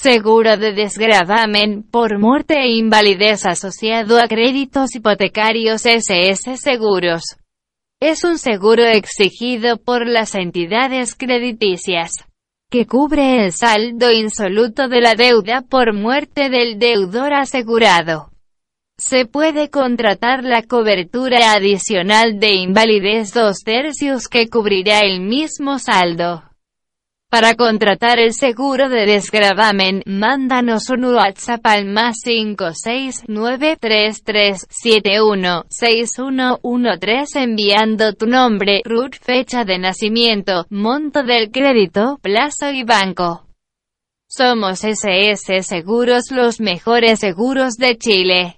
Seguro de desgravamen por muerte e invalidez asociado a créditos hipotecarios SS Seguros. Es un seguro exigido por las entidades crediticias, que cubre el saldo insoluto de la deuda por muerte del deudor asegurado. Se puede contratar la cobertura adicional de invalidez dos tercios que cubrirá el mismo saldo. Para contratar el seguro de desgravamen, mándanos un WhatsApp al más 56933716113 enviando tu nombre, RUT, fecha de nacimiento, monto del crédito, plazo y banco. Somos SS Seguros los mejores seguros de Chile.